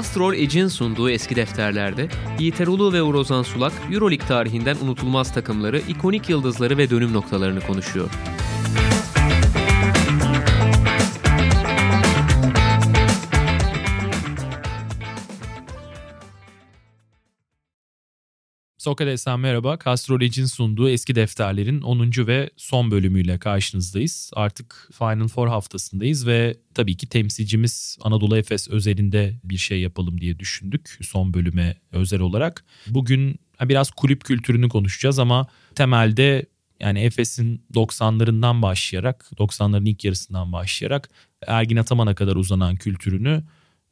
Castrol Edge'in sunduğu eski defterlerde Yiğit Erulu ve Urozan Sulak Euroleague tarihinden unutulmaz takımları, ikonik yıldızları ve dönüm noktalarını konuşuyor. Sokrates'ten merhaba. Castroleg'in sunduğu eski defterlerin 10. ve son bölümüyle karşınızdayız. Artık Final Four haftasındayız ve tabii ki temsilcimiz Anadolu Efes özelinde bir şey yapalım diye düşündük son bölüme özel olarak. Bugün biraz kulüp kültürünü konuşacağız ama temelde yani Efes'in 90'larından başlayarak, 90'ların ilk yarısından başlayarak Ergin Ataman'a kadar uzanan kültürünü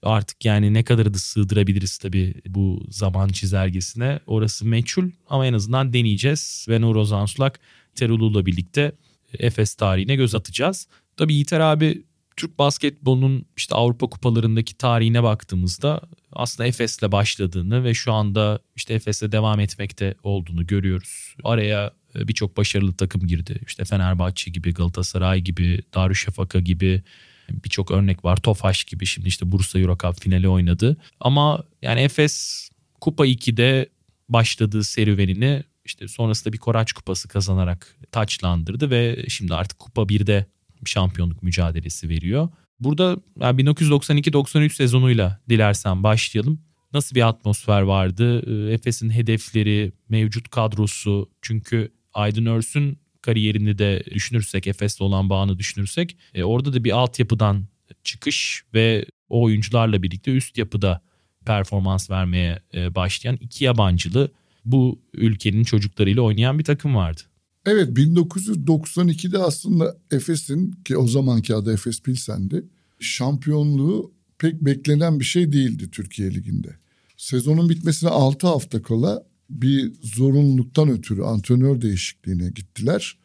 Artık yani ne kadarı da sığdırabiliriz tabii bu zaman çizelgesine. Orası meçhul ama en azından deneyeceğiz. Ve Nuro Zansulak Terulu'la birlikte Efes tarihine göz atacağız. Tabii Yiğiter abi Türk basketbolunun işte Avrupa kupalarındaki tarihine baktığımızda aslında Efes'le başladığını ve şu anda işte Efes'le devam etmekte olduğunu görüyoruz. Araya e, birçok başarılı takım girdi. İşte Fenerbahçe gibi, Galatasaray gibi, Darüşşafaka gibi Birçok örnek var. Tofaş gibi şimdi işte Bursa Eurocup finali oynadı. Ama yani Efes Kupa 2'de başladığı serüvenini işte sonrasında bir Koraç Kupası kazanarak taçlandırdı ve şimdi artık Kupa 1'de şampiyonluk mücadelesi veriyor. Burada yani 1992-93 sezonuyla dilersen başlayalım. Nasıl bir atmosfer vardı? Ee, Efes'in hedefleri, mevcut kadrosu çünkü Aydın Örs'ün kariyerini de düşünürsek, Efes'le olan bağını düşünürsek e, orada da bir altyapıdan çıkış ve o oyuncularla birlikte üst yapıda performans vermeye e, başlayan iki yabancılı bu ülkenin çocuklarıyla oynayan bir takım vardı. Evet 1992'de aslında Efes'in ki o zamanki adı Efes Pilsen'di şampiyonluğu pek beklenen bir şey değildi Türkiye Ligi'nde. Sezonun bitmesine 6 hafta kala bir zorunluluktan ötürü antrenör değişikliğine gittiler.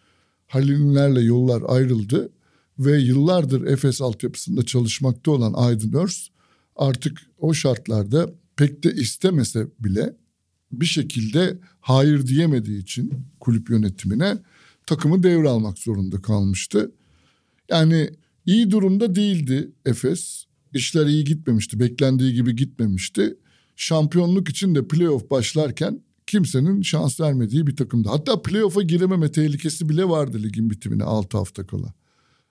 Halil'lerle yollar ayrıldı ve yıllardır Efes altyapısında çalışmakta olan Aydın Örs artık o şartlarda pek de istemese bile bir şekilde hayır diyemediği için kulüp yönetimine takımı devralmak zorunda kalmıştı. Yani iyi durumda değildi Efes. İşler iyi gitmemişti, beklendiği gibi gitmemişti. Şampiyonluk için de playoff başlarken kimsenin şans vermediği bir takımdı. Hatta playoff'a girememe tehlikesi bile vardı ligin bitimine 6 hafta kala.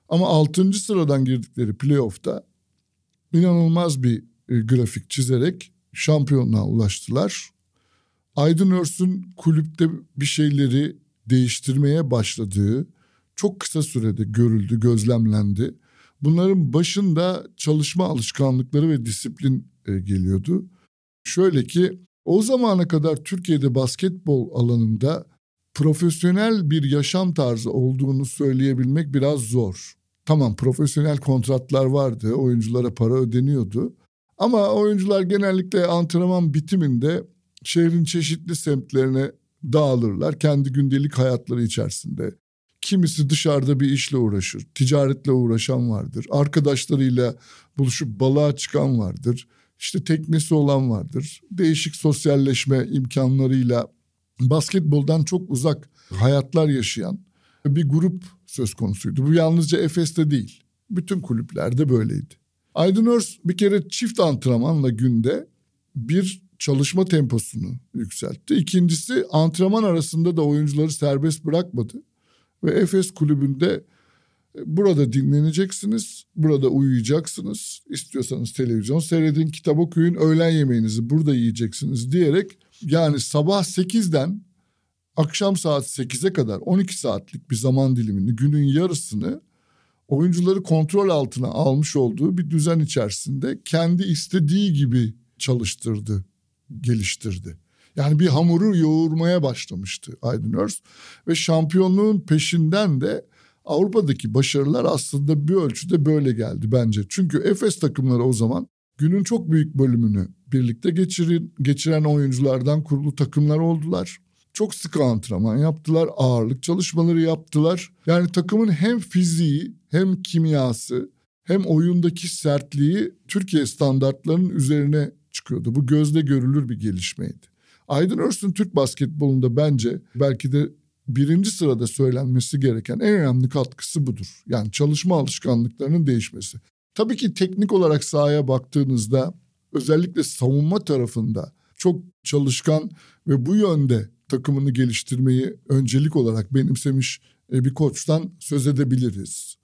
Ama 6. sıradan girdikleri playoff'ta inanılmaz bir e, grafik çizerek şampiyonluğa ulaştılar. Aydın Örs'ün kulüpte bir şeyleri değiştirmeye başladığı çok kısa sürede görüldü, gözlemlendi. Bunların başında çalışma alışkanlıkları ve disiplin e, geliyordu. Şöyle ki o zamana kadar Türkiye'de basketbol alanında profesyonel bir yaşam tarzı olduğunu söyleyebilmek biraz zor. Tamam profesyonel kontratlar vardı, oyunculara para ödeniyordu. Ama oyuncular genellikle antrenman bitiminde şehrin çeşitli semtlerine dağılırlar kendi gündelik hayatları içerisinde. Kimisi dışarıda bir işle uğraşır, ticaretle uğraşan vardır, arkadaşlarıyla buluşup balığa çıkan vardır işte teknesi olan vardır. Değişik sosyalleşme imkanlarıyla basketboldan çok uzak hayatlar yaşayan bir grup söz konusuydu. Bu yalnızca Efes'te değil. Bütün kulüplerde böyleydi. Aydın Örs bir kere çift antrenmanla günde bir çalışma temposunu yükseltti. İkincisi antrenman arasında da oyuncuları serbest bırakmadı. Ve Efes kulübünde Burada dinleneceksiniz, burada uyuyacaksınız. İstiyorsanız televizyon seyredin, kitap okuyun, öğlen yemeğinizi burada yiyeceksiniz diyerek yani sabah 8'den akşam saat 8'e kadar 12 saatlik bir zaman dilimini, günün yarısını oyuncuları kontrol altına almış olduğu bir düzen içerisinde kendi istediği gibi çalıştırdı, geliştirdi. Yani bir hamuru yoğurmaya başlamıştı Aydın Örs ve şampiyonluğun peşinden de Avrupa'daki başarılar aslında bir ölçüde böyle geldi bence. Çünkü Efes takımları o zaman günün çok büyük bölümünü birlikte geçirin, geçiren oyunculardan kurulu takımlar oldular. Çok sıkı antrenman yaptılar, ağırlık çalışmaları yaptılar. Yani takımın hem fiziği hem kimyası hem oyundaki sertliği Türkiye standartlarının üzerine çıkıyordu. Bu gözle görülür bir gelişmeydi. Aydın Örsün Türk basketbolunda bence belki de birinci sırada söylenmesi gereken en önemli katkısı budur. Yani çalışma alışkanlıklarının değişmesi. Tabii ki teknik olarak sahaya baktığınızda özellikle savunma tarafında çok çalışkan ve bu yönde takımını geliştirmeyi öncelik olarak benimsemiş e, bir koçtan söz edebiliriz.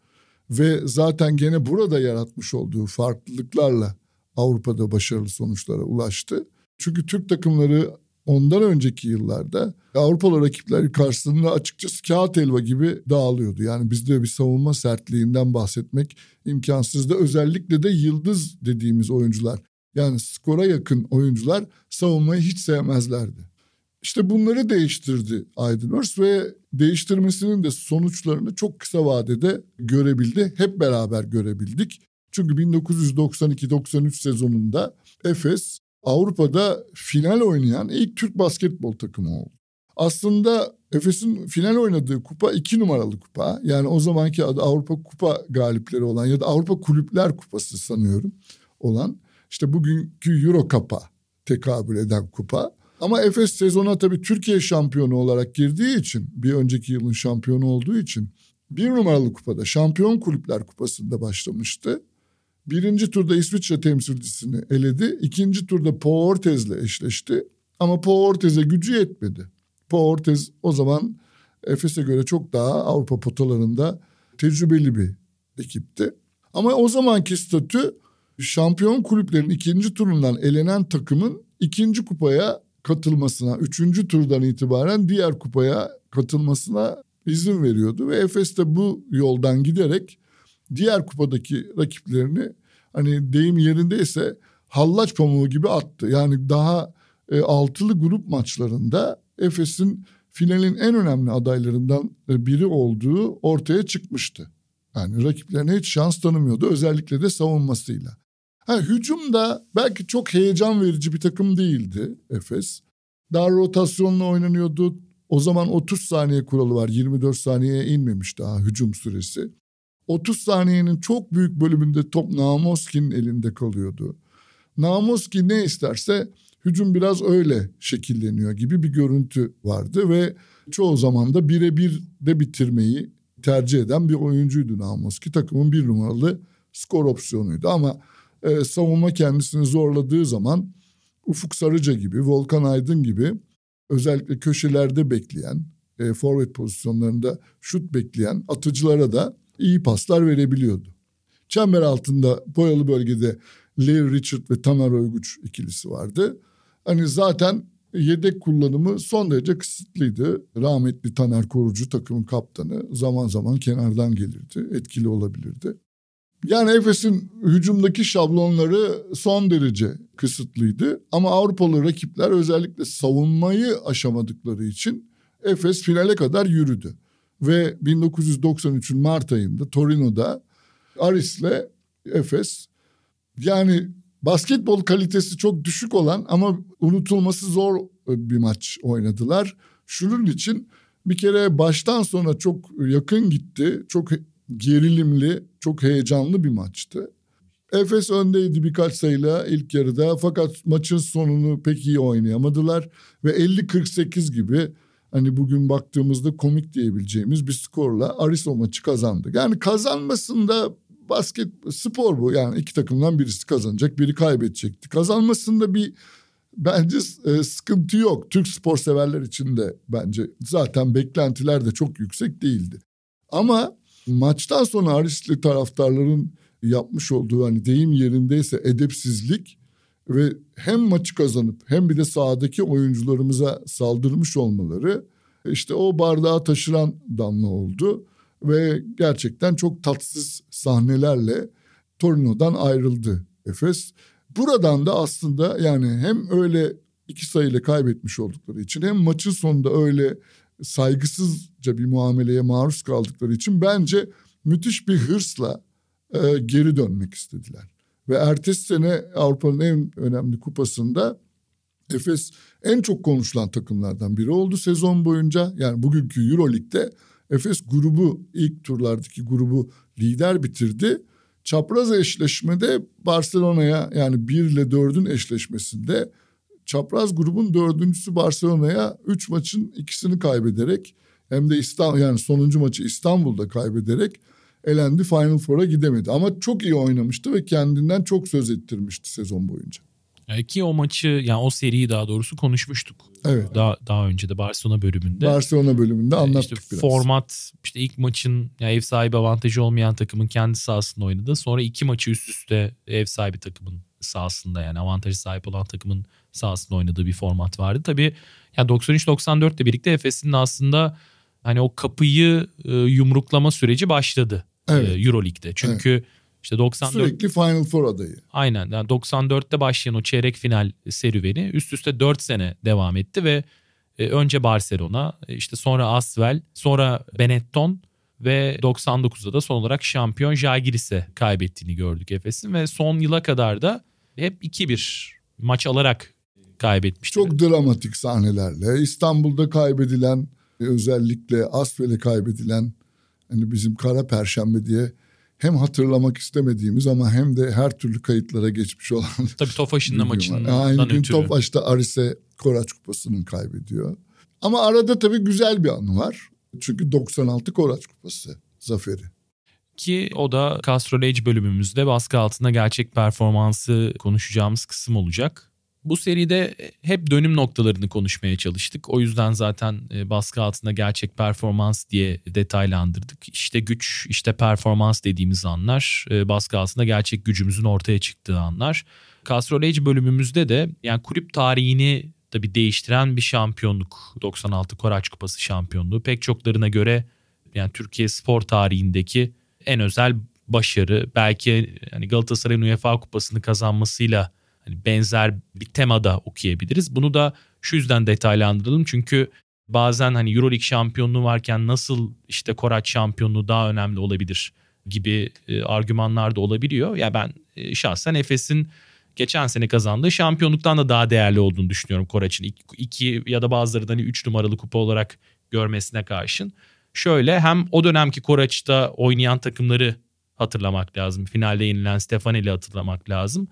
Ve zaten gene burada yaratmış olduğu farklılıklarla Avrupa'da başarılı sonuçlara ulaştı. Çünkü Türk takımları ondan önceki yıllarda Avrupalı rakipler karşısında açıkçası kağıt elva gibi dağılıyordu. Yani bizde bir savunma sertliğinden bahsetmek imkansızdı. Özellikle de yıldız dediğimiz oyuncular yani skora yakın oyuncular savunmayı hiç sevmezlerdi. İşte bunları değiştirdi Aydın Örs ve değiştirmesinin de sonuçlarını çok kısa vadede görebildi. Hep beraber görebildik. Çünkü 1992-93 sezonunda Efes Avrupa'da final oynayan ilk Türk basketbol takımı oldu. Aslında Efes'in final oynadığı kupa iki numaralı kupa. Yani o zamanki adı Avrupa Kupa galipleri olan ya da Avrupa Kulüpler Kupası sanıyorum olan. işte bugünkü Euro Cup'a tekabül eden kupa. Ama Efes sezona tabii Türkiye şampiyonu olarak girdiği için bir önceki yılın şampiyonu olduğu için bir numaralı kupada Şampiyon Kulüpler Kupası'nda başlamıştı. Birinci turda İsviçre temsilcisini eledi. İkinci turda Pau Ortez'le eşleşti. Ama Pau Ortez'e gücü yetmedi. Pau Ortez o zaman Efes'e göre çok daha Avrupa potalarında tecrübeli bir ekipti. Ama o zamanki statü şampiyon kulüplerin ikinci turundan elenen takımın ikinci kupaya katılmasına, üçüncü turdan itibaren diğer kupaya katılmasına izin veriyordu. Ve Efes de bu yoldan giderek diğer kupadaki rakiplerini hani deyim yerindeyse hallaç pamuğu gibi attı. Yani daha e, altılı grup maçlarında Efes'in finalin en önemli adaylarından biri olduğu ortaya çıkmıştı. Yani rakiplerine hiç şans tanımıyordu özellikle de savunmasıyla. Ha, hücumda belki çok heyecan verici bir takım değildi Efes. Daha rotasyonla oynanıyordu. O zaman 30 saniye kuralı var. 24 saniyeye inmemiş daha hücum süresi. 30 saniyenin çok büyük bölümünde top Namoski'nin elinde kalıyordu. Namoski ne isterse hücum biraz öyle şekilleniyor gibi bir görüntü vardı ve çoğu zaman da birebir de bitirmeyi tercih eden bir oyuncuydu Namoski. Takımın bir numaralı skor opsiyonuydu ama e, savunma kendisini zorladığı zaman Ufuk Sarıca gibi, Volkan Aydın gibi özellikle köşelerde bekleyen, e, forvet pozisyonlarında şut bekleyen atıcılara da iyi paslar verebiliyordu. Çember altında boyalı bölgede Larry Richard ve Tamer Oyguç ikilisi vardı. Hani zaten yedek kullanımı son derece kısıtlıydı. Rahmetli Taner Korucu takımın kaptanı zaman zaman kenardan gelirdi, etkili olabilirdi. Yani Efes'in hücumdaki şablonları son derece kısıtlıydı. Ama Avrupalı rakipler özellikle savunmayı aşamadıkları için Efes finale kadar yürüdü. Ve 1993'ün Mart ayında Torino'da Aris'le Efes yani basketbol kalitesi çok düşük olan ama unutulması zor bir maç oynadılar. Şunun için bir kere baştan sona çok yakın gitti. Çok gerilimli, çok heyecanlı bir maçtı. Efes öndeydi birkaç sayıyla ilk yarıda fakat maçın sonunu pek iyi oynayamadılar ve 50-48 gibi hani bugün baktığımızda komik diyebileceğimiz bir skorla Ariso maçı kazandı. Yani kazanmasında basket spor bu yani iki takımdan birisi kazanacak biri kaybedecekti. Kazanmasında bir bence e, sıkıntı yok. Türk spor severler için de bence zaten beklentiler de çok yüksek değildi. Ama maçtan sonra Arisli taraftarların yapmış olduğu hani deyim yerindeyse edepsizlik ve hem maçı kazanıp hem bir de sahadaki oyuncularımıza saldırmış olmaları işte o bardağı taşıran damla oldu ve gerçekten çok tatsız sahnelerle Torino'dan ayrıldı Efes. Buradan da aslında yani hem öyle iki sayıyla kaybetmiş oldukları için hem maçın sonunda öyle saygısızca bir muameleye maruz kaldıkları için bence müthiş bir hırsla e, geri dönmek istediler. Ve ertesi sene Avrupa'nın en önemli kupasında Efes en çok konuşulan takımlardan biri oldu sezon boyunca. Yani bugünkü Euroleague'de Efes grubu ilk turlardaki grubu lider bitirdi. Çapraz eşleşmede Barcelona'ya yani 1 ile 4'ün eşleşmesinde çapraz grubun dördüncüsü Barcelona'ya 3 maçın ikisini kaybederek hem de İstanbul yani sonuncu maçı İstanbul'da kaybederek elendi Final Four'a gidemedi. Ama çok iyi oynamıştı ve kendinden çok söz ettirmişti sezon boyunca. Yani ki o maçı yani o seriyi daha doğrusu konuşmuştuk. Evet. Daha daha önce de Barcelona bölümünde. Barcelona bölümünde Ee, anlattık işte biraz. Format işte ilk maçın yani ev sahibi avantajı olmayan takımın kendi sahasında oynadı. Sonra iki maçı üst üste ev sahibi takımın sahasında yani avantajı sahip olan takımın sahasında oynadığı bir format vardı. Tabii yani 93-94 ile birlikte Efes'in aslında hani o kapıyı e, yumruklama süreci başladı Evet. e, Euroleague'de. Çünkü işte 94 Sürekli Final Four adayı. Aynen. Yani 94'te başlayan o çeyrek final serüveni üst üste 4 sene devam etti ve e, önce Barcelona, işte sonra Asvel, sonra Benetton ve 99'da da son olarak şampiyon Žalgiris'e kaybettiğini gördük Efes'in ve son yıla kadar da hep 2-1 maç alarak kaybetmişti. Çok dramatik sahnelerle İstanbul'da kaybedilen özellikle Asfel'e kaybedilen hani bizim Kara Perşembe diye hem hatırlamak istemediğimiz ama hem de her türlü kayıtlara geçmiş olan Tabii Tofaş'ın da maçından Aynı gün ötürü. Topaş'ta Arise Koraç Kupası'nın kaybediyor. Ama arada tabii güzel bir anı var. Çünkü 96 Koraç Kupası zaferi. Ki o da Castro Age bölümümüzde baskı altında gerçek performansı konuşacağımız kısım olacak. Bu seride hep dönüm noktalarını konuşmaya çalıştık. O yüzden zaten e, baskı altında gerçek performans diye detaylandırdık. İşte güç, işte performans dediğimiz anlar, e, baskı altında gerçek gücümüzün ortaya çıktığı anlar. Castro Age bölümümüzde de yani kulüp tarihini tabii değiştiren bir şampiyonluk. 96 Koraç Kupası şampiyonluğu. Pek çoklarına göre yani Türkiye spor tarihindeki en özel başarı. Belki hani Galatasaray'ın UEFA Kupası'nı kazanmasıyla hani benzer bir temada okuyabiliriz. Bunu da şu yüzden detaylandıralım. Çünkü bazen hani Euroleague şampiyonluğu varken nasıl işte Koraç şampiyonluğu daha önemli olabilir gibi e, argümanlar da olabiliyor. Ya ben e, şahsen Efes'in geçen sene kazandığı şampiyonluktan da daha değerli olduğunu düşünüyorum Koraç'ın. İki, iki ya da bazıları hani üç numaralı kupa olarak görmesine karşın. Şöyle hem o dönemki Koraç'ta oynayan takımları hatırlamak lazım. Finalde yenilen Stefanel'i hatırlamak lazım.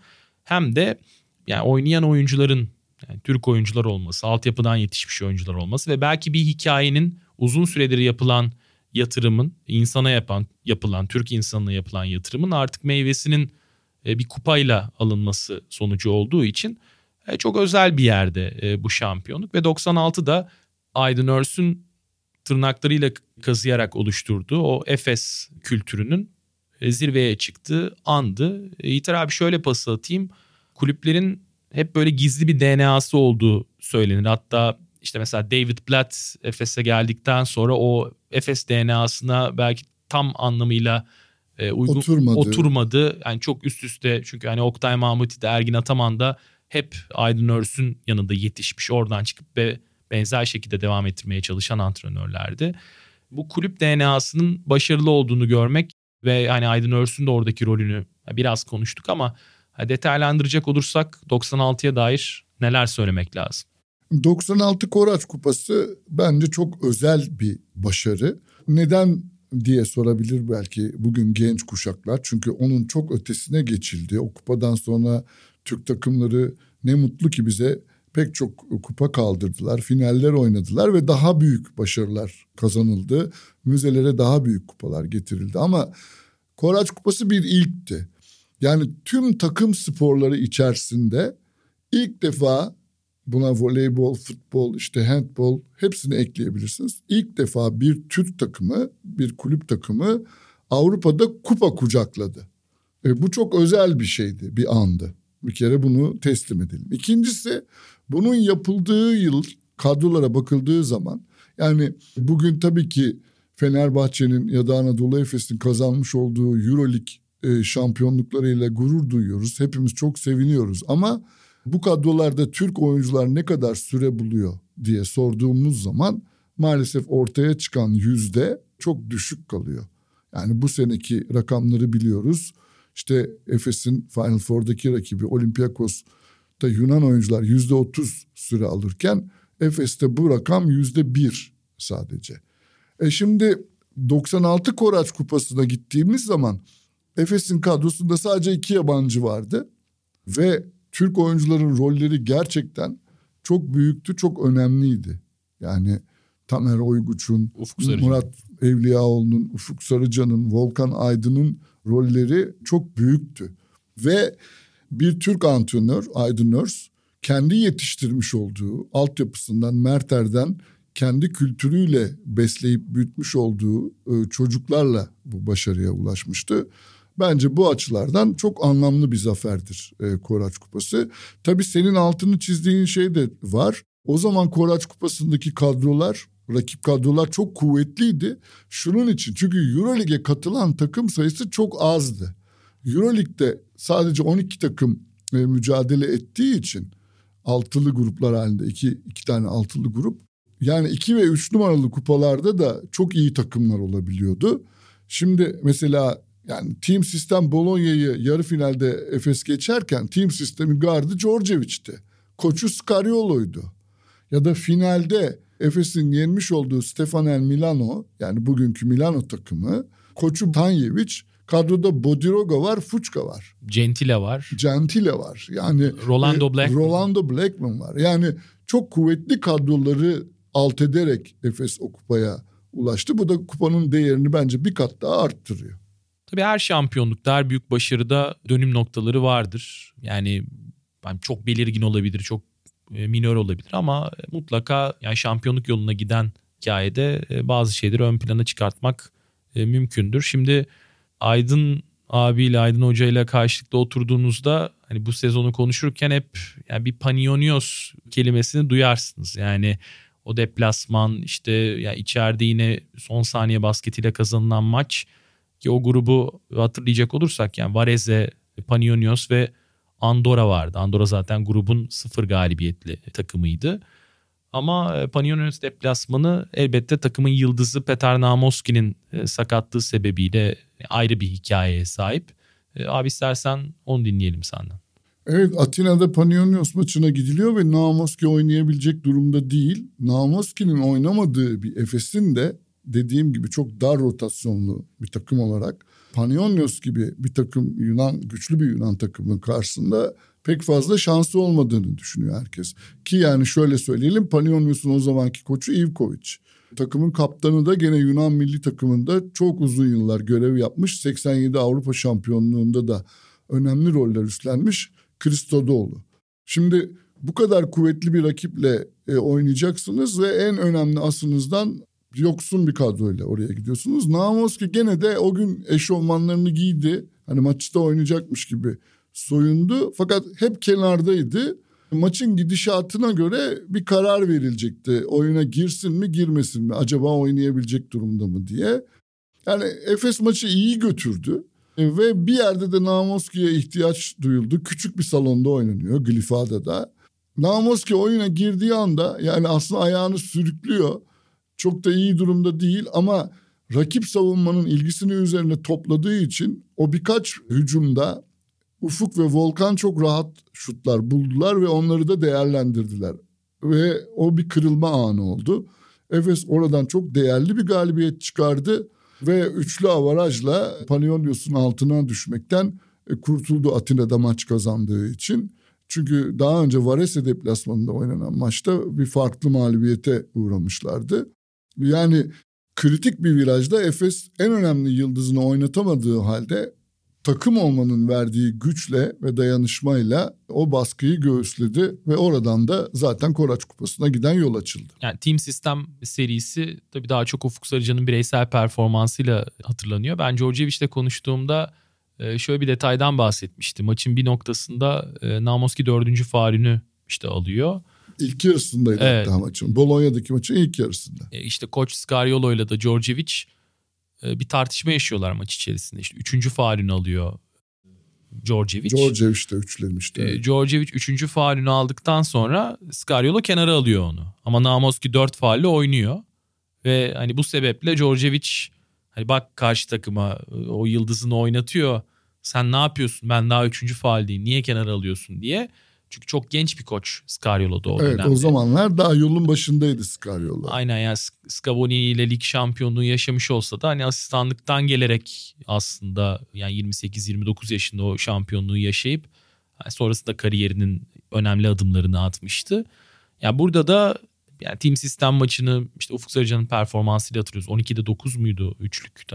Hem de yani oynayan oyuncuların yani Türk oyuncular olması, altyapıdan yetişmiş oyuncular olması ve belki bir hikayenin uzun süredir yapılan yatırımın, insana yapan yapılan, Türk insanına yapılan yatırımın artık meyvesinin e, bir kupayla alınması sonucu olduğu için e, çok özel bir yerde e, bu şampiyonluk ve 96'da Aydın Örs'ün tırnaklarıyla kazıyarak oluşturduğu o Efes kültürünün zirveye çıktığı andı. E, Yiğiter abi şöyle pası atayım. Kulüplerin hep böyle gizli bir DNA'sı olduğu söylenir. Hatta işte mesela David Blatt Efes'e geldikten sonra o Efes DNA'sına belki tam anlamıyla e, uygun Oturmadı. oturmadı. Yani çok üst üste çünkü hani Oktay Mahmuti de Ergin Ataman da hep Aydın Örs'ün yanında yetişmiş. Oradan çıkıp ve benzer şekilde devam ettirmeye çalışan antrenörlerdi. Bu kulüp DNA'sının başarılı olduğunu görmek ve hani Aydın Örs'ün de oradaki rolünü biraz konuştuk ama detaylandıracak olursak 96'ya dair neler söylemek lazım? 96 Koraç Kupası bence çok özel bir başarı. Neden diye sorabilir belki bugün genç kuşaklar. Çünkü onun çok ötesine geçildi. O kupadan sonra Türk takımları ne mutlu ki bize pek çok kupa kaldırdılar. Finaller oynadılar ve daha büyük başarılar kazanıldı. Müzelere daha büyük kupalar getirildi. Ama Koraç Kupası bir ilkti. Yani tüm takım sporları içerisinde ilk defa buna voleybol, futbol, işte handbol hepsini ekleyebilirsiniz. İlk defa bir Türk takımı, bir kulüp takımı Avrupa'da kupa kucakladı. E, bu çok özel bir şeydi, bir andı. Bir kere bunu teslim edelim. İkincisi bunun yapıldığı yıl kadrolara bakıldığı zaman yani bugün tabii ki Fenerbahçe'nin ya da Anadolu Efes'in kazanmış olduğu Euroleague e, şampiyonluklarıyla gurur duyuyoruz. Hepimiz çok seviniyoruz ama bu kadrolarda Türk oyuncular ne kadar süre buluyor diye sorduğumuz zaman maalesef ortaya çıkan yüzde çok düşük kalıyor. Yani bu seneki rakamları biliyoruz. İşte Efes'in Final Four'daki rakibi Olympiakos'ta Yunan oyuncular yüzde otuz süre alırken Efes'te bu rakam yüzde bir sadece. E şimdi 96 Koraç Kupası'na gittiğimiz zaman Efes'in kadrosunda sadece iki yabancı vardı ve Türk oyuncuların rolleri gerçekten çok büyüktü, çok önemliydi. Yani Tamer Oyguç'un. Murat Evliyaoğlu'nun, Ufuk Sarıcan'ın, Volkan Aydın'ın rolleri çok büyüktü. Ve bir Türk antrenör Aydın Örs kendi yetiştirmiş olduğu altyapısından Merter'den kendi kültürüyle besleyip büyütmüş olduğu e, çocuklarla bu başarıya ulaşmıştı. Bence bu açılardan çok anlamlı bir zaferdir e, Koraç Kupası. Tabii senin altını çizdiğin şey de var. O zaman Koraç Kupası'ndaki kadrolar, rakip kadrolar çok kuvvetliydi. Şunun için çünkü Euroleague'e katılan takım sayısı çok azdı. Euroleague'de sadece 12 takım e, mücadele ettiği için altılı gruplar halinde iki, iki tane altılı grup. Yani iki ve üç numaralı kupalarda da çok iyi takımlar olabiliyordu. Şimdi mesela yani Team Sistem Bologna'yı yarı finalde Efes geçerken Team Sistemi gardı Djordjevic'ti. Koçu Scariolo'ydu. Ya da finalde Efes'in yenmiş olduğu Stefanel Milano yani bugünkü Milano takımı koçu Tanjevic kadroda Bodiroga var, Fuçka var. Gentile var. Gentile var. Yani Rolando Blackman. Rolando Blackman var. Yani çok kuvvetli kadroları alt ederek Efes o kupaya ulaştı. Bu da kupanın değerini bence bir kat daha arttırıyor. Tabii her şampiyonlukta, her büyük başarıda dönüm noktaları vardır. Yani çok belirgin olabilir, çok e, minör olabilir ama mutlaka yani şampiyonluk yoluna giden hikayede e, bazı şeyleri ön plana çıkartmak e, mümkündür. Şimdi Aydın abiyle Aydın Hoca ile karşılıklı oturduğunuzda hani bu sezonu konuşurken hep yani bir panionios kelimesini duyarsınız. Yani o deplasman işte ya yani içeride yine son saniye basketiyle kazanılan maç ki o grubu hatırlayacak olursak yani Varese, Panionios ve Andorra vardı. Andorra zaten grubun sıfır galibiyetli takımıydı. Ama e, Panionios deplasmanı elbette takımın yıldızı Petar Namoski'nin e, sakatlığı sebebiyle ayrı bir hikayeye sahip. E, abi istersen onu dinleyelim senden. Evet Atina'da Panionios maçına gidiliyor ve Namoski oynayabilecek durumda değil. Namoski'nin oynamadığı bir Efes'in de dediğim gibi çok dar rotasyonlu bir takım olarak Panionios gibi bir takım Yunan güçlü bir Yunan takımının karşısında pek fazla şansı olmadığını düşünüyor herkes. Ki yani şöyle söyleyelim Panionios'un o zamanki koçu Ivkovic. Takımın kaptanı da gene Yunan milli takımında çok uzun yıllar görev yapmış. 87 Avrupa şampiyonluğunda da önemli roller üstlenmiş Kristodoğlu. Şimdi bu kadar kuvvetli bir rakiple e, oynayacaksınız ve en önemli asınızdan yoksun bir kadroyla oraya gidiyorsunuz. Namoski gene de o gün eşofmanlarını giydi. Hani maçta oynayacakmış gibi soyundu. Fakat hep kenardaydı. Maçın gidişatına göre bir karar verilecekti. Oyuna girsin mi girmesin mi? Acaba oynayabilecek durumda mı diye. Yani Efes maçı iyi götürdü. Ve bir yerde de Namoski'ye ihtiyaç duyuldu. Küçük bir salonda oynanıyor Glifada'da. Namoski oyuna girdiği anda yani aslında ayağını sürüklüyor çok da iyi durumda değil ama rakip savunmanın ilgisini üzerine topladığı için o birkaç hücumda Ufuk ve Volkan çok rahat şutlar buldular ve onları da değerlendirdiler. Ve o bir kırılma anı oldu. Efes oradan çok değerli bir galibiyet çıkardı ve üçlü avarajla Panionios'un altına düşmekten e, kurtuldu Atina'da maç kazandığı için. Çünkü daha önce Varese deplasmanında oynanan maçta bir farklı mağlubiyete uğramışlardı. Yani kritik bir virajda Efes en önemli yıldızını oynatamadığı halde takım olmanın verdiği güçle ve dayanışmayla o baskıyı göğüsledi ve oradan da zaten Koraç Kupası'na giden yol açıldı. Yani Team Sistem serisi tabii daha çok Ufuk Sarıcan'ın bireysel performansıyla hatırlanıyor. Ben Djordjevic'le konuştuğumda e, şöyle bir detaydan bahsetmişti. Maçın bir noktasında e, Namoski dördüncü faulünü işte alıyor. İlk yarısındaydı evet. hatta maçın. Bolonya'daki maçın ilk yarısında. E işte koç Scariolo ile de Djordjevic e, bir tartışma yaşıyorlar maç içerisinde. İşte üçüncü faulünü alıyor Djordjevic. Djordjevic de üçlemişti. E, Djordjevic üçüncü faulünü aldıktan sonra Scariolo kenara alıyor onu. Ama Namoski dört faulle oynuyor. Ve hani bu sebeple Djordjevic hani bak karşı takıma e, o yıldızını oynatıyor. Sen ne yapıyorsun? Ben daha üçüncü fauldeyim. Niye kenara alıyorsun diye çünkü çok genç bir koç Scariolo'da o evet, dönemde. o zamanlar daha yolun başındaydı Scariolo. Aynen yani Scavoni ile lig şampiyonluğu yaşamış olsa da hani asistanlıktan gelerek aslında yani 28-29 yaşında o şampiyonluğu yaşayıp yani sonrasında kariyerinin önemli adımlarını atmıştı. Ya yani burada da yani team sistem maçını işte Ufuk Sarıcan'ın performansıyla hatırlıyoruz. 12'de 9 muydu üçlük?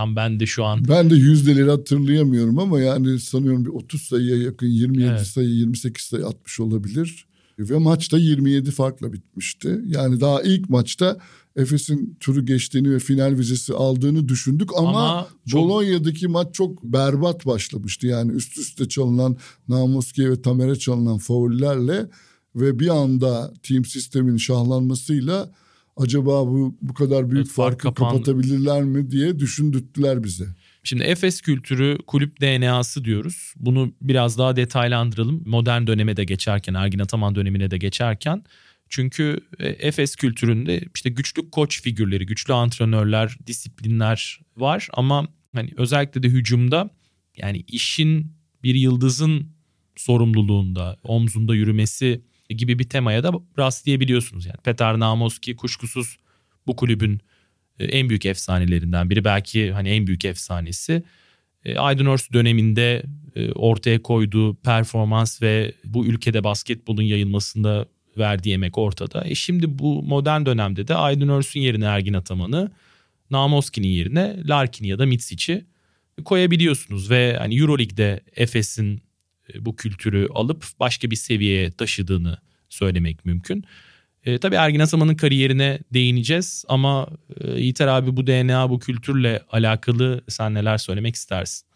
Tam ben de şu an. Ben de yüzdeleri hatırlayamıyorum ama yani sanıyorum bir 30 sayıya yakın 27 evet. sayı 28 sayı atmış olabilir. Ve maçta 27 farkla bitmişti. Yani daha ilk maçta Efes'in turu geçtiğini ve final vizesi aldığını düşündük ama, ama çok... Bolonya'daki maç çok berbat başlamıştı. Yani üst üste çalınan Namoski'ye ve Tamer'e çalınan faullerle ve bir anda team sistemin şahlanmasıyla acaba bu bu kadar büyük evet, farkı fark kapatabilirler mi diye düşündürttüler bize. Şimdi Efes kültürü kulüp DNA'sı diyoruz. Bunu biraz daha detaylandıralım. Modern döneme de geçerken, Ergin Ataman dönemine de geçerken. Çünkü e, Efes kültüründe işte güçlü koç figürleri, güçlü antrenörler, disiplinler var ama hani özellikle de hücumda yani işin bir yıldızın sorumluluğunda, omzunda yürümesi gibi bir temaya da rastlayabiliyorsunuz. Yani Petar Namoski kuşkusuz bu kulübün e, en büyük efsanelerinden biri belki hani en büyük efsanesi. E, Aydınors döneminde e, ortaya koyduğu performans ve bu ülkede basketbolun yayılmasında verdiği emek ortada. E şimdi bu modern dönemde de Aydınörs'ün yerine Ergin Ataman'ı, Namoski'nin yerine Larkin'i ya da Mitsic'i koyabiliyorsunuz ve hani EuroLeague'de Efes'in bu kültürü alıp başka bir seviyeye taşıdığını söylemek mümkün. E, tabii Ergin Ataman'ın kariyerine değineceğiz ama e, Yiğiter abi bu DNA, bu kültürle alakalı sen neler söylemek istersin?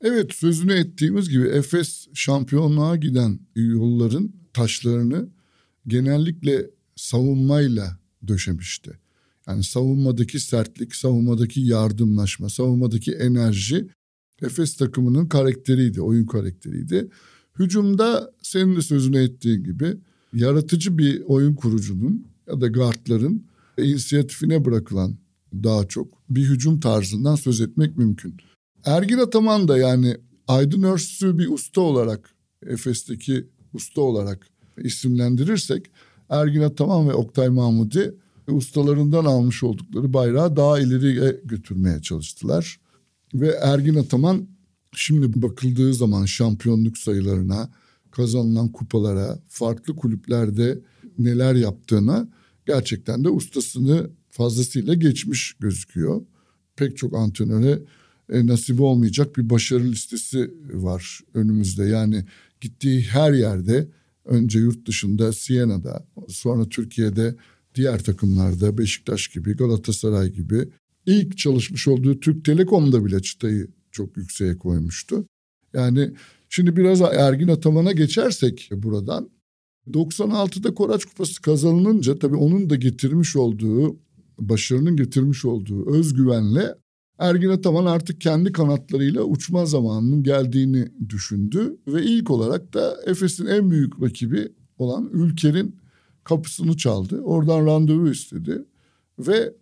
Evet sözünü ettiğimiz gibi Efes şampiyonluğa giden yolların taşlarını genellikle savunmayla döşemişti. Yani savunmadaki sertlik, savunmadaki yardımlaşma, savunmadaki enerji Efes takımının karakteriydi, oyun karakteriydi. Hücumda senin de sözünü ettiğin gibi yaratıcı bir oyun kurucunun ya da guardların inisiyatifine bırakılan daha çok bir hücum tarzından söz etmek mümkün. Ergin Ataman da yani Aydın Örsü bir usta olarak Efes'teki usta olarak isimlendirirsek Ergin Ataman ve Oktay Mahmudi ustalarından almış oldukları bayrağı daha ileriye götürmeye çalıştılar. Ve Ergin Ataman şimdi bakıldığı zaman şampiyonluk sayılarına, kazanılan kupalara, farklı kulüplerde neler yaptığına gerçekten de ustasını fazlasıyla geçmiş gözüküyor. Pek çok antrenöre e, nasip olmayacak bir başarı listesi var önümüzde. Yani gittiği her yerde önce yurt dışında Siena'da sonra Türkiye'de diğer takımlarda Beşiktaş gibi Galatasaray gibi ilk çalışmış olduğu Türk Telekom'da bile çıtayı çok yükseğe koymuştu. Yani Şimdi biraz Ergin Ataman'a geçersek buradan 96'da Koraç Kupası kazanılınca tabii onun da getirmiş olduğu başarının getirmiş olduğu özgüvenle Ergin Ataman artık kendi kanatlarıyla uçma zamanının geldiğini düşündü ve ilk olarak da Efes'in en büyük rakibi olan Ülker'in kapısını çaldı. Oradan randevu istedi ve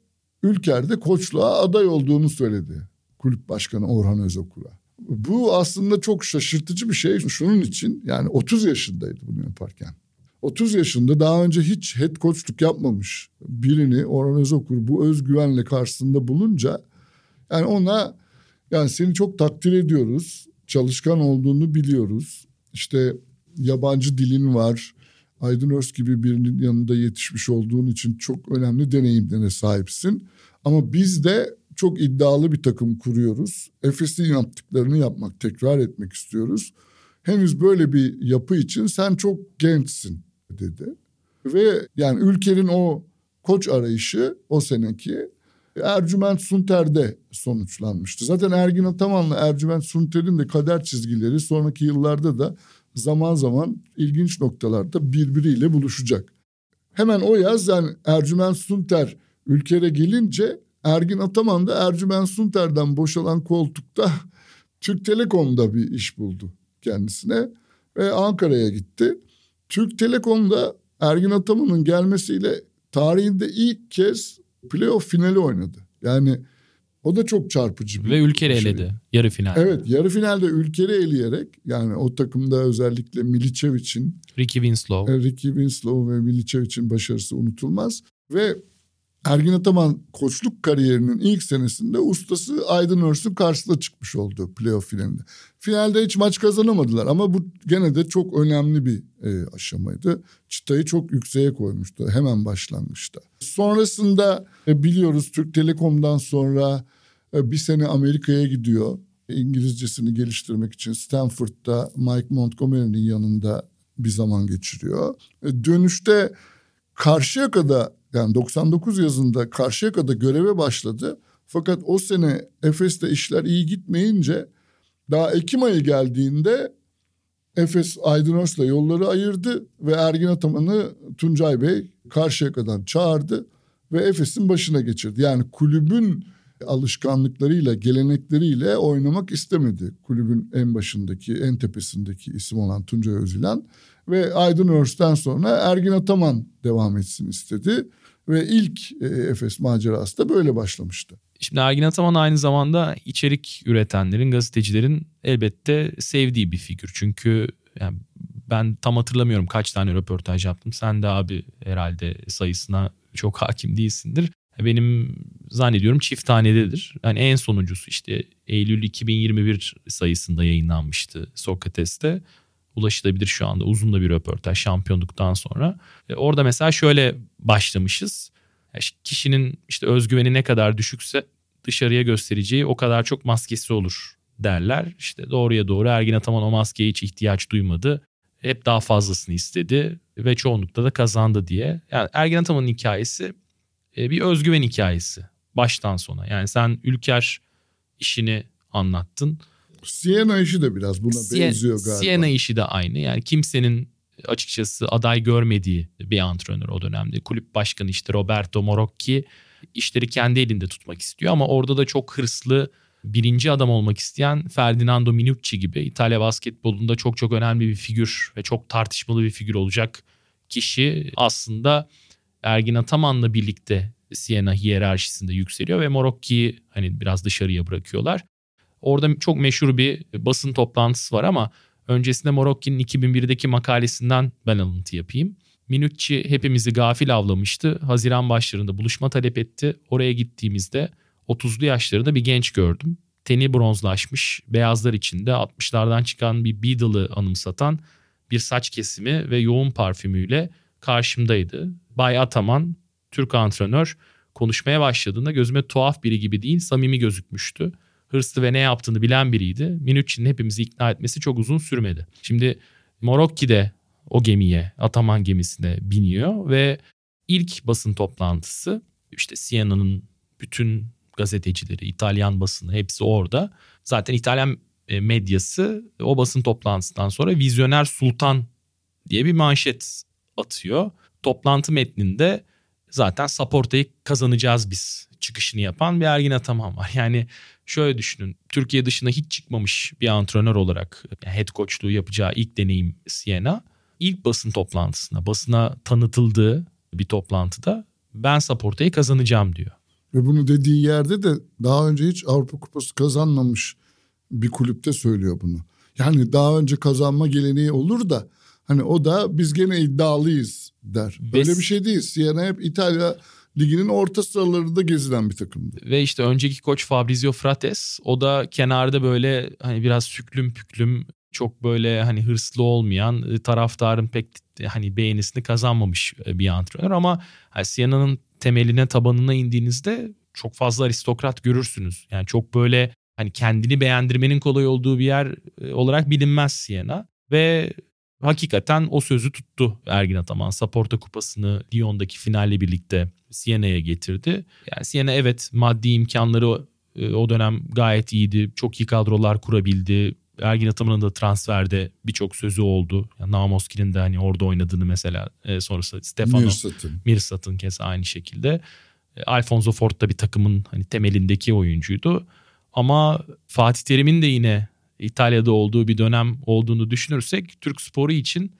Ülker'de koçluğa aday olduğunu söyledi kulüp başkanı Orhan Özokur'a. Bu aslında çok şaşırtıcı bir şey. Şunun için yani 30 yaşındaydı bunu yaparken. 30 yaşında daha önce hiç head coachluk yapmamış birini Orhan Özokur bu özgüvenle karşısında bulunca yani ona yani seni çok takdir ediyoruz. Çalışkan olduğunu biliyoruz. İşte yabancı dilin var. Aydın Öz gibi birinin yanında yetişmiş olduğun için çok önemli deneyimlere sahipsin. Ama biz de çok iddialı bir takım kuruyoruz. Efes'in yaptıklarını yapmak, tekrar etmek istiyoruz. Henüz böyle bir yapı için sen çok gençsin dedi. Ve yani ülkenin o koç arayışı o seneki Ercüment Sunter'de sonuçlanmıştı. Zaten Ergin Ataman'la Ercüment Sunter'in de kader çizgileri sonraki yıllarda da zaman zaman ilginç noktalarda birbiriyle buluşacak. Hemen o yaz yani Ercüment Sunter ülkere gelince Ergin Ataman da Ercüment Sunter'den boşalan koltukta Türk Telekom'da bir iş buldu kendisine ve Ankara'ya gitti. Türk Telekom'da Ergin Ataman'ın gelmesiyle tarihinde ilk kez playoff finali oynadı. Yani o da çok çarpıcı bir Ve ülkeyi şey. eledi yarı final. Evet yarı finalde ülkeyi eleyerek yani o takımda özellikle Milicevic'in Ricky Winslow. E, Ricky Winslow ve Milicevic'in başarısı unutulmaz. Ve Ergin Ataman koçluk kariyerinin ilk senesinde ustası Aydın Örs'ün karşısına çıkmış oldu playoff finalinde. Finalde hiç maç kazanamadılar ama bu gene de çok önemli bir e, aşamaydı. Çıtayı çok yükseğe koymuştu hemen başlangıçta. Sonrasında e, biliyoruz Türk Telekom'dan sonra bir sene Amerika'ya gidiyor. İngilizcesini geliştirmek için Stanford'da Mike Montgomery'nin yanında bir zaman geçiriyor. E, dönüşte Karşıyaka'da yani 99 yazında Karşıyaka'da göreve başladı. Fakat o sene Efes'te işler iyi gitmeyince daha Ekim ayı geldiğinde Efes Aydın yolları ayırdı ve Ergin Ataman'ı Tuncay Bey Karşıyaka'dan çağırdı ve Efes'in başına geçirdi. Yani kulübün alışkanlıklarıyla, gelenekleriyle oynamak istemedi. Kulübün en başındaki, en tepesindeki isim olan Tuncay Özülen ve Aydın Örs'ten sonra Ergin Ataman devam etsin istedi. Ve ilk e, Efes macerası da böyle başlamıştı. Şimdi Ergin Ataman aynı zamanda içerik üretenlerin, gazetecilerin elbette sevdiği bir figür. Çünkü yani ben tam hatırlamıyorum kaç tane röportaj yaptım. Sen de abi herhalde sayısına çok hakim değilsindir. Benim zannediyorum çift tanededir. Yani en sonuncusu işte Eylül 2021 sayısında yayınlanmıştı Sokrates'te. Ulaşılabilir şu anda uzun da bir röportaj şampiyonluktan sonra. E orada mesela şöyle başlamışız. Kişinin işte özgüveni ne kadar düşükse dışarıya göstereceği o kadar çok maskesi olur derler. İşte doğruya doğru Ergin Ataman o maskeye hiç ihtiyaç duymadı. Hep daha fazlasını istedi ve çoğunlukla da kazandı diye. Yani Ergin Ataman'ın hikayesi bir özgüven hikayesi baştan sona. Yani sen Ülker işini anlattın. Siena işi de biraz buna Sie- benziyor galiba. Siena işi de aynı. Yani kimsenin açıkçası aday görmediği bir antrenör o dönemde. Kulüp başkanı işte Roberto Morocchi işleri kendi elinde tutmak istiyor ama orada da çok hırslı birinci adam olmak isteyen Ferdinando Minucci gibi İtalya basketbolunda çok çok önemli bir figür ve çok tartışmalı bir figür olacak kişi aslında Ergin Ataman'la birlikte Siena hiyerarşisinde yükseliyor ve Morocchi'yi hani biraz dışarıya bırakıyorlar. Orada çok meşhur bir basın toplantısı var ama öncesinde Morocchi'nin 2001'deki makalesinden ben alıntı yapayım. Minucci hepimizi gafil avlamıştı. Haziran başlarında buluşma talep etti. Oraya gittiğimizde 30'lu yaşlarında bir genç gördüm. Teni bronzlaşmış, beyazlar içinde 60'lardan çıkan bir Beadle'ı anımsatan bir saç kesimi ve yoğun parfümüyle karşımdaydı. Bay Ataman, Türk antrenör konuşmaya başladığında gözüme tuhaf biri gibi değil samimi gözükmüştü. Hırslı ve ne yaptığını bilen biriydi. Minucci'nin hepimizi ikna etmesi çok uzun sürmedi. Şimdi Morokki de o gemiye, Ataman gemisine biniyor ve ilk basın toplantısı işte Siena'nın bütün gazetecileri, İtalyan basını hepsi orada. Zaten İtalyan e, medyası o basın toplantısından sonra Vizyoner Sultan diye bir manşet atıyor. Toplantı metninde zaten Saporta'yı kazanacağız biz çıkışını yapan bir Ergin Ataman var. Yani şöyle düşünün Türkiye dışına hiç çıkmamış bir antrenör olarak yani head coachluğu yapacağı ilk deneyim Siena. ilk basın toplantısına basına tanıtıldığı bir toplantıda ben Saporta'yı kazanacağım diyor. Ve bunu dediği yerde de daha önce hiç Avrupa Kupası kazanmamış bir kulüpte söylüyor bunu. Yani daha önce kazanma geleneği olur da Hani o da biz gene iddialıyız der. Ve Öyle bir şey değil. Siena hep İtalya liginin orta sıralarında gezilen bir takımdı. Ve işte önceki koç Fabrizio Frates o da kenarda böyle hani biraz süklüm püklüm çok böyle hani hırslı olmayan e, taraftarın pek hani beğenisini kazanmamış e, bir antrenör ama hani Siena'nın temeline tabanına indiğinizde çok fazla aristokrat görürsünüz. Yani çok böyle hani kendini beğendirmenin kolay olduğu bir yer e, olarak bilinmez Siena ve hakikaten o sözü tuttu Ergin Ataman. Saporta Kupası'nı Lyon'daki finalle birlikte Siena'ya getirdi. Yani Siena evet maddi imkanları e, o dönem gayet iyiydi. Çok iyi kadrolar kurabildi. Ergin Ataman'ın da transferde birçok sözü oldu. Yani Namoski'nin de hani orada oynadığını mesela e, sonrası Stefano Mirsat'ın. Mirsat'ın kez aynı şekilde. E, Alfonso Ford da bir takımın hani temelindeki oyuncuydu. Ama Fatih Terim'in de yine İtalya'da olduğu bir dönem olduğunu düşünürsek Türk sporu için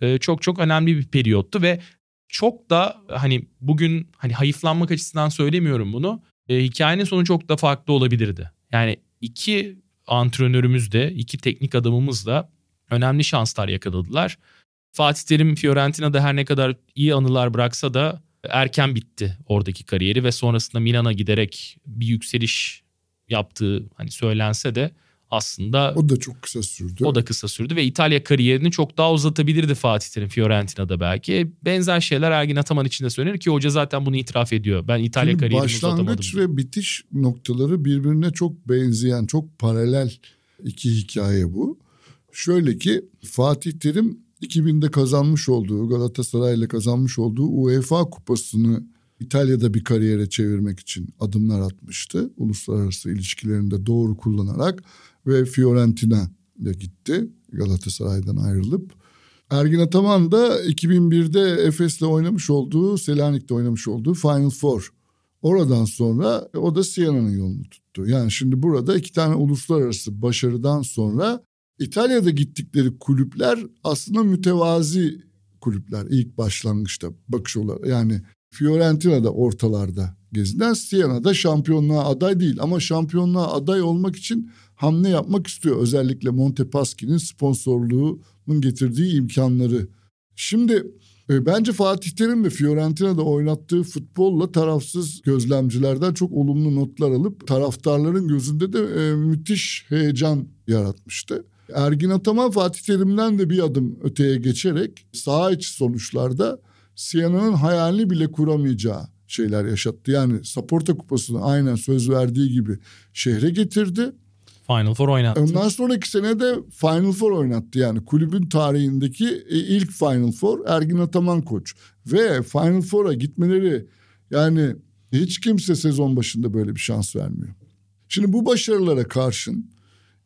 e, çok çok önemli bir periyottu ve çok da hani bugün hani hayıflanmak açısından söylemiyorum bunu. E, hikayenin sonu çok da farklı olabilirdi. Yani iki antrenörümüz de iki teknik adamımız da önemli şanslar yakaladılar. Fatih Terim Fiorentina'da her ne kadar iyi anılar bıraksa da erken bitti oradaki kariyeri ve sonrasında Milan'a giderek bir yükseliş yaptığı hani söylense de aslında o da çok kısa sürdü. O da kısa sürdü ve İtalya kariyerini çok daha uzatabilirdi Fatih Terim Fiorentina'da belki. Benzer şeyler Ergin Ataman için de söylenir ki hoca zaten bunu itiraf ediyor. Ben İtalya Şimdi kariyerimi uzatamadım. Başlangıç ve bitiş noktaları birbirine çok benzeyen, çok paralel iki hikaye bu. Şöyle ki Fatih Terim 2000'de kazanmış olduğu Galatasaray ile kazanmış olduğu UEFA kupasını İtalya'da bir kariyere çevirmek için adımlar atmıştı. Uluslararası ilişkilerinde doğru kullanarak ve Fiorentina'ya gitti Galatasaray'dan ayrılıp. Ergin Ataman da 2001'de Efes'le oynamış olduğu, Selanik'te oynamış olduğu Final Four. Oradan sonra o da Siena'nın yolunu tuttu. Yani şimdi burada iki tane uluslararası başarıdan sonra İtalya'da gittikleri kulüpler aslında mütevazi kulüpler ilk başlangıçta bakış olarak. Yani Fiorentina'da ortalarda gezinen Siena'da şampiyonluğa aday değil ama şampiyonluğa aday olmak için hamle yapmak istiyor. Özellikle Montepaschi'nin sponsorluğunun getirdiği imkanları. Şimdi e, bence Fatih Terim de Fiorentina'da oynattığı futbolla tarafsız gözlemcilerden çok olumlu notlar alıp taraftarların gözünde de e, müthiş heyecan yaratmıştı. Ergin Ataman Fatih Terim'den de bir adım öteye geçerek saha içi sonuçlarda Siena'nın hayalini bile kuramayacağı şeyler yaşattı. Yani Saporta Kupası'nı aynen söz verdiği gibi şehre getirdi. Final Four oynattı. Ondan sonraki sene de Final Four oynattı. Yani kulübün tarihindeki e, ilk Final Four Ergin Ataman koç. Ve Final Four'a gitmeleri yani hiç kimse sezon başında böyle bir şans vermiyor. Şimdi bu başarılara karşın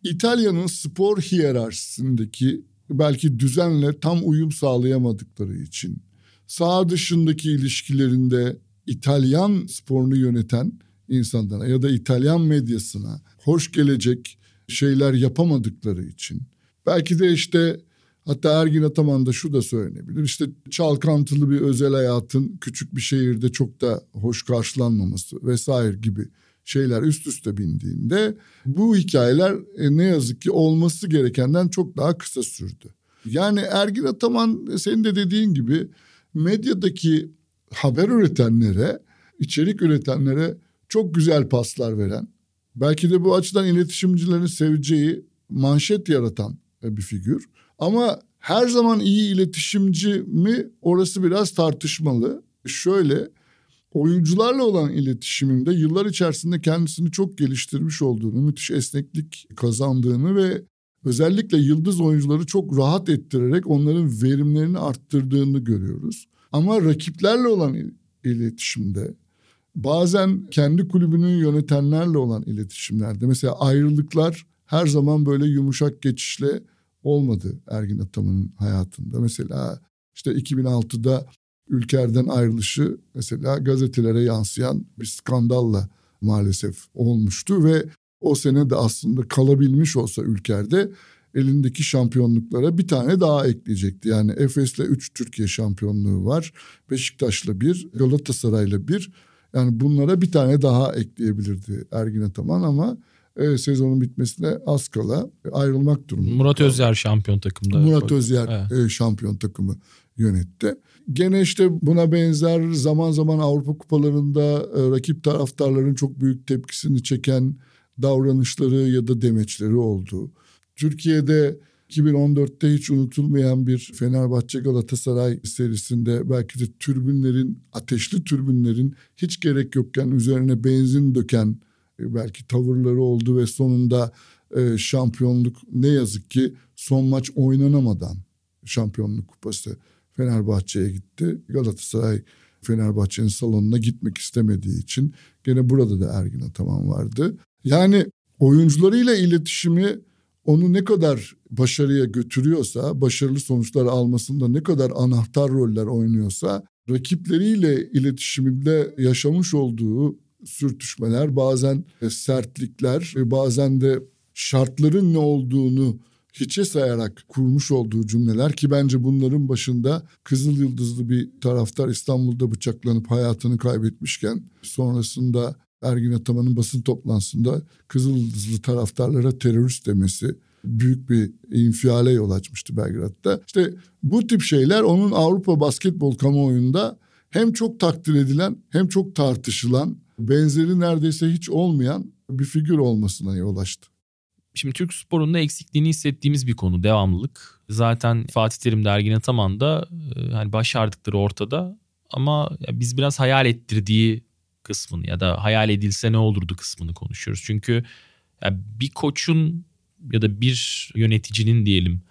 İtalya'nın spor hiyerarşisindeki belki düzenle tam uyum sağlayamadıkları için sağ dışındaki ilişkilerinde İtalyan sporunu yöneten insanlara ya da İtalyan medyasına hoş gelecek şeyler yapamadıkları için belki de işte hatta Ergin Ataman'da şu da söylenebilir işte çalkantılı bir özel hayatın küçük bir şehirde çok da hoş karşılanmaması vesaire gibi şeyler üst üste bindiğinde bu hikayeler e, ne yazık ki olması gerekenden çok daha kısa sürdü. Yani Ergin Ataman senin de dediğin gibi medyadaki haber üretenlere, içerik üretenlere çok güzel paslar veren, belki de bu açıdan iletişimcilerin seveceği manşet yaratan bir figür. Ama her zaman iyi iletişimci mi orası biraz tartışmalı. Şöyle oyuncularla olan iletişiminde yıllar içerisinde kendisini çok geliştirmiş olduğunu, müthiş esneklik kazandığını ve özellikle yıldız oyuncuları çok rahat ettirerek onların verimlerini arttırdığını görüyoruz. Ama rakiplerle olan iletişimde bazen kendi kulübünü yönetenlerle olan iletişimlerde mesela ayrılıklar her zaman böyle yumuşak geçişle olmadı Ergin Ataman'ın hayatında. Mesela işte 2006'da Ülker'den ayrılışı mesela gazetelere yansıyan bir skandalla maalesef olmuştu ve o sene de aslında kalabilmiş olsa Ülker'de elindeki şampiyonluklara bir tane daha ekleyecekti. Yani Efes'le 3 Türkiye şampiyonluğu var. Beşiktaş'la bir, Galatasaray'la bir. Yani bunlara bir tane daha ekleyebilirdi Ergin Ataman ama e, sezonun bitmesine az kala ayrılmak durumunda. Murat Özyer şampiyon takımda. Murat Özyer evet. e, şampiyon takımı yönetti. Gene işte buna benzer zaman zaman Avrupa kupalarında e, rakip taraftarların çok büyük tepkisini çeken davranışları ya da demeçleri oldu. Türkiye'de 2014'te hiç unutulmayan bir Fenerbahçe Galatasaray serisinde belki de türbünlerin, ateşli türbünlerin hiç gerek yokken üzerine benzin döken e, belki tavırları oldu ve sonunda e, şampiyonluk ne yazık ki son maç oynanamadan şampiyonluk kupası Fenerbahçe'ye gitti. Galatasaray Fenerbahçe'nin salonuna gitmek istemediği için gene burada da Ergin Ataman vardı. Yani oyuncularıyla iletişimi onu ne kadar başarıya götürüyorsa, başarılı sonuçlar almasında ne kadar anahtar roller oynuyorsa, rakipleriyle iletişiminde yaşamış olduğu sürtüşmeler, bazen sertlikler, bazen de şartların ne olduğunu hiçe sayarak kurmuş olduğu cümleler ki bence bunların başında Kızıl Yıldızlı bir taraftar İstanbul'da bıçaklanıp hayatını kaybetmişken sonrasında Ergin Ataman'ın basın toplantısında Kızıl Yıldızlı taraftarlara terörist demesi büyük bir infiale yol açmıştı Belgrad'da. İşte bu tip şeyler onun Avrupa basketbol kamuoyunda hem çok takdir edilen hem çok tartışılan benzeri neredeyse hiç olmayan bir figür olmasına yol açtı. Şimdi Türk sporunda eksikliğini hissettiğimiz bir konu devamlılık. Zaten Fatih Terim de Ergin da e, hani başardıkları ortada ama biz biraz hayal ettirdiği kısmını ya da hayal edilse ne olurdu kısmını konuşuyoruz. Çünkü bir koçun ya da bir yöneticinin diyelim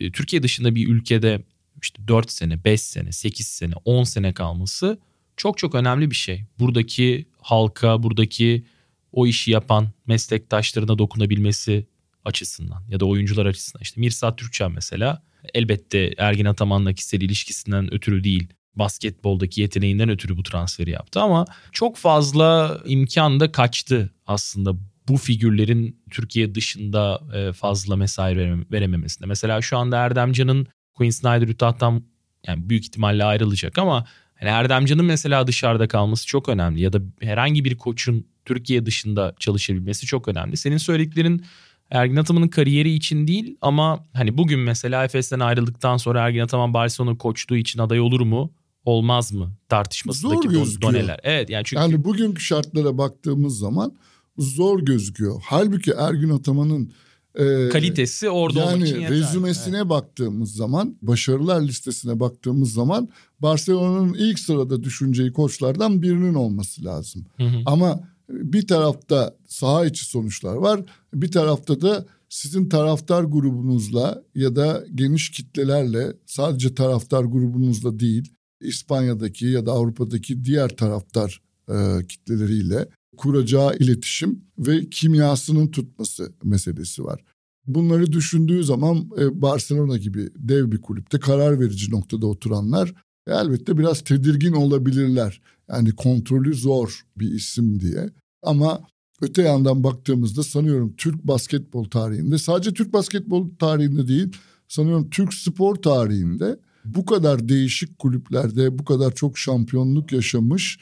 e, Türkiye dışında bir ülkede işte 4 sene, 5 sene, 8 sene, 10 sene kalması çok çok önemli bir şey. Buradaki halka, buradaki o işi yapan meslektaşlarına dokunabilmesi açısından ya da oyuncular açısından. İşte Mirsat Türkçen mesela elbette Ergin Ataman'la kişisel ilişkisinden ötürü değil basketboldaki yeteneğinden ötürü bu transferi yaptı ama çok fazla imkan da kaçtı aslında bu figürlerin Türkiye dışında e, fazla mesai verememesinde. Mesela şu anda Erdemcan'ın Queen Snyder Utah'tan yani büyük ihtimalle ayrılacak ama yani Erdemcan'ın mesela dışarıda kalması çok önemli ya da herhangi bir koçun Türkiye dışında çalışabilmesi çok önemli. Senin söylediklerin Ergin Ataman'ın kariyeri için değil ama hani bugün mesela Efes'ten ayrıldıktan sonra Ergin Ataman Barcelona koçluğu için aday olur mu? Olmaz mı? Tartışmasındaki Zor doneler. Evet yani çünkü yani bugünkü şartlara baktığımız zaman zor gözüküyor. Halbuki Ergin Ataman'ın e, kalitesi orada yani olmak için yeter. rezümesine evet. baktığımız zaman, başarılar listesine baktığımız zaman Barcelona'nın ilk sırada düşüneceği koçlardan birinin olması lazım. Hı hı. Ama bir tarafta saha içi sonuçlar var. Bir tarafta da sizin taraftar grubunuzla ya da geniş kitlelerle sadece taraftar grubunuzla değil İspanya'daki ya da Avrupa'daki diğer taraftar e, kitleleriyle kuracağı iletişim ve kimyasının tutması meselesi var. Bunları düşündüğü zaman e, Barcelona gibi dev bir kulüpte karar verici noktada oturanlar elbette biraz tedirgin olabilirler. Yani kontrolü zor bir isim diye. Ama öte yandan baktığımızda sanıyorum Türk basketbol tarihinde sadece Türk basketbol tarihinde değil sanıyorum Türk spor tarihinde bu kadar değişik kulüplerde bu kadar çok şampiyonluk yaşamış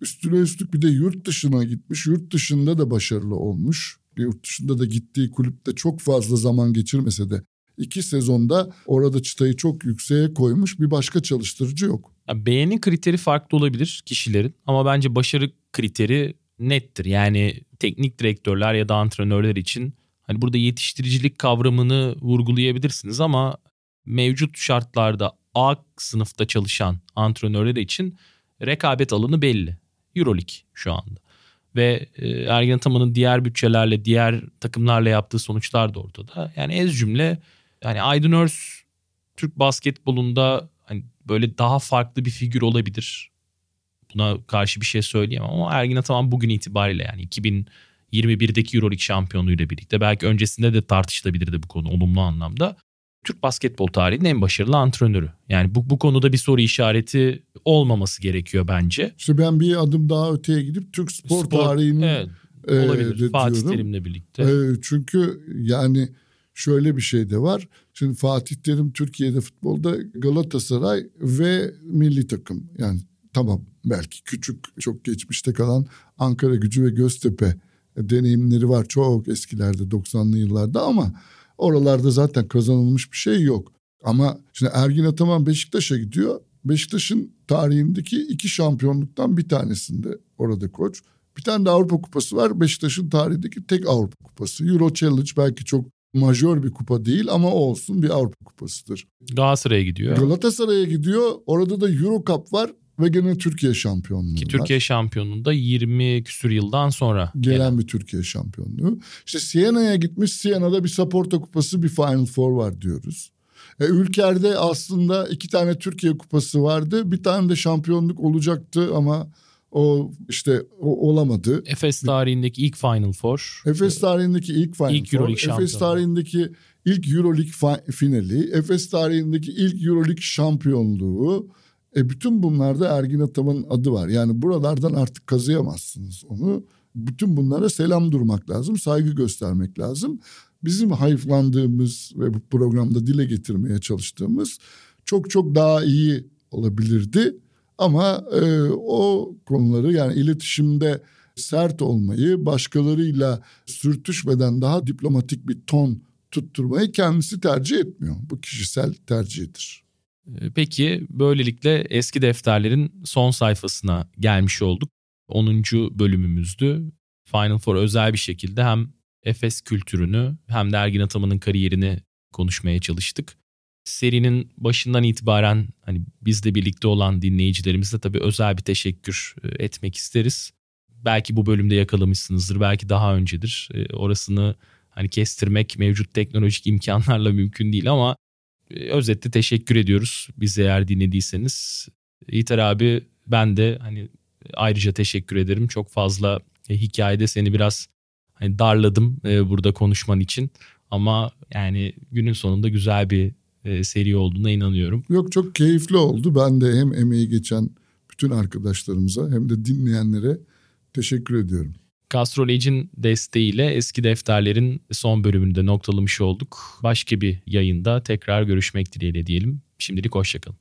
üstüne üstlük bir de yurt dışına gitmiş yurt dışında da başarılı olmuş yurt dışında da gittiği kulüpte çok fazla zaman geçirmese de iki sezonda orada çıtayı çok yükseğe koymuş bir başka çalıştırıcı yok. Ya beğeni kriteri farklı olabilir kişilerin ama bence başarı kriteri nettir. Yani teknik direktörler ya da antrenörler için hani burada yetiştiricilik kavramını vurgulayabilirsiniz ama mevcut şartlarda A sınıfta çalışan antrenörler için rekabet alanı belli. Euroleague şu anda. Ve e, Ergen Ataman'ın diğer bütçelerle, diğer takımlarla yaptığı sonuçlar da ortada. Yani ez cümle yani Aydın Örs Türk basketbolunda hani böyle daha farklı bir figür olabilir. Buna karşı bir şey söyleyemem ama Ergin Ataman bugün itibariyle yani 2021'deki Euroleague şampiyonluğuyla birlikte belki öncesinde de tartışılabilirdi bu konu olumlu anlamda. Türk basketbol tarihinin en başarılı antrenörü. Yani bu, bu konuda bir soru işareti olmaması gerekiyor bence. İşte ben bir adım daha öteye gidip Türk spor, spor tarihinin evet, e, olabilir. E, Fatih Terim'le birlikte. E, çünkü yani şöyle bir şey de var. Şimdi Fatih Terim Türkiye'de futbolda Galatasaray ve milli takım yani tamam belki küçük çok geçmişte kalan Ankara gücü ve Göztepe deneyimleri var çok eskilerde 90'lı yıllarda ama oralarda zaten kazanılmış bir şey yok. Ama şimdi Ergin Ataman Beşiktaş'a gidiyor. Beşiktaş'ın tarihindeki iki şampiyonluktan bir tanesinde orada koç. Bir tane de Avrupa Kupası var. Beşiktaş'ın tarihindeki tek Avrupa Kupası. Euro Challenge belki çok majör bir kupa değil ama olsun bir Avrupa Kupası'dır. Galatasaray'a gidiyor. Galatasaray'a gidiyor. Orada da Euro Cup var ve gene Türkiye şampiyonluğu Ki Türkiye şampiyonluğunda 20 küsür yıldan sonra. Gelen, gelen bir Türkiye şampiyonluğu. İşte Siena'ya gitmiş. Siena'da bir Saporta Kupası bir Final Four var diyoruz. E, Ülker'de aslında iki tane Türkiye Kupası vardı. Bir tane de şampiyonluk olacaktı ama o işte o olamadı. Efes tarihindeki ilk Final Four. Efes tarihindeki ilk Final ilk Four. Euroleague Efes tarihindeki ilk Euroleague finali. Efes tarihindeki ilk Euroleague şampiyonluğu. E bütün bunlarda Ergin Ataman'ın adı var. Yani buralardan artık kazıyamazsınız onu. Bütün bunlara selam durmak lazım, saygı göstermek lazım. Bizim hayıflandığımız ve bu programda dile getirmeye çalıştığımız çok çok daha iyi olabilirdi. Ama e, o konuları yani iletişimde sert olmayı, başkalarıyla sürtüşmeden daha diplomatik bir ton tutturmayı kendisi tercih etmiyor. Bu kişisel tercihidir. Ee, peki böylelikle eski defterlerin son sayfasına gelmiş olduk. 10. bölümümüzdü. Final Four özel bir şekilde hem Efes kültürünü hem de Ergin Ataman'ın kariyerini konuşmaya çalıştık. Serinin başından itibaren hani bizle birlikte olan dinleyicilerimize tabii özel bir teşekkür e, etmek isteriz. Belki bu bölümde yakalamışsınızdır, belki daha öncedir. E, orasını hani kestirmek mevcut teknolojik imkanlarla mümkün değil ama özetle teşekkür ediyoruz bizi eğer dinlediyseniz. Yiğiter abi ben de hani ayrıca teşekkür ederim. Çok fazla hikayede seni biraz hani darladım burada konuşman için. Ama yani günün sonunda güzel bir e, seri olduğuna inanıyorum. Yok çok keyifli oldu. Ben de hem emeği geçen bütün arkadaşlarımıza hem de dinleyenlere teşekkür ediyorum. Gastroleg'in desteğiyle eski defterlerin son bölümünde noktalamış olduk. Başka bir yayında tekrar görüşmek dileğiyle diyelim. Şimdilik hoşçakalın.